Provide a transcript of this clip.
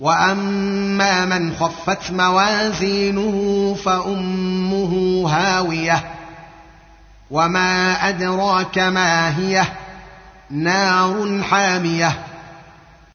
واما من خفت موازينه فامه هاويه وما ادراك ما هي نار حاميه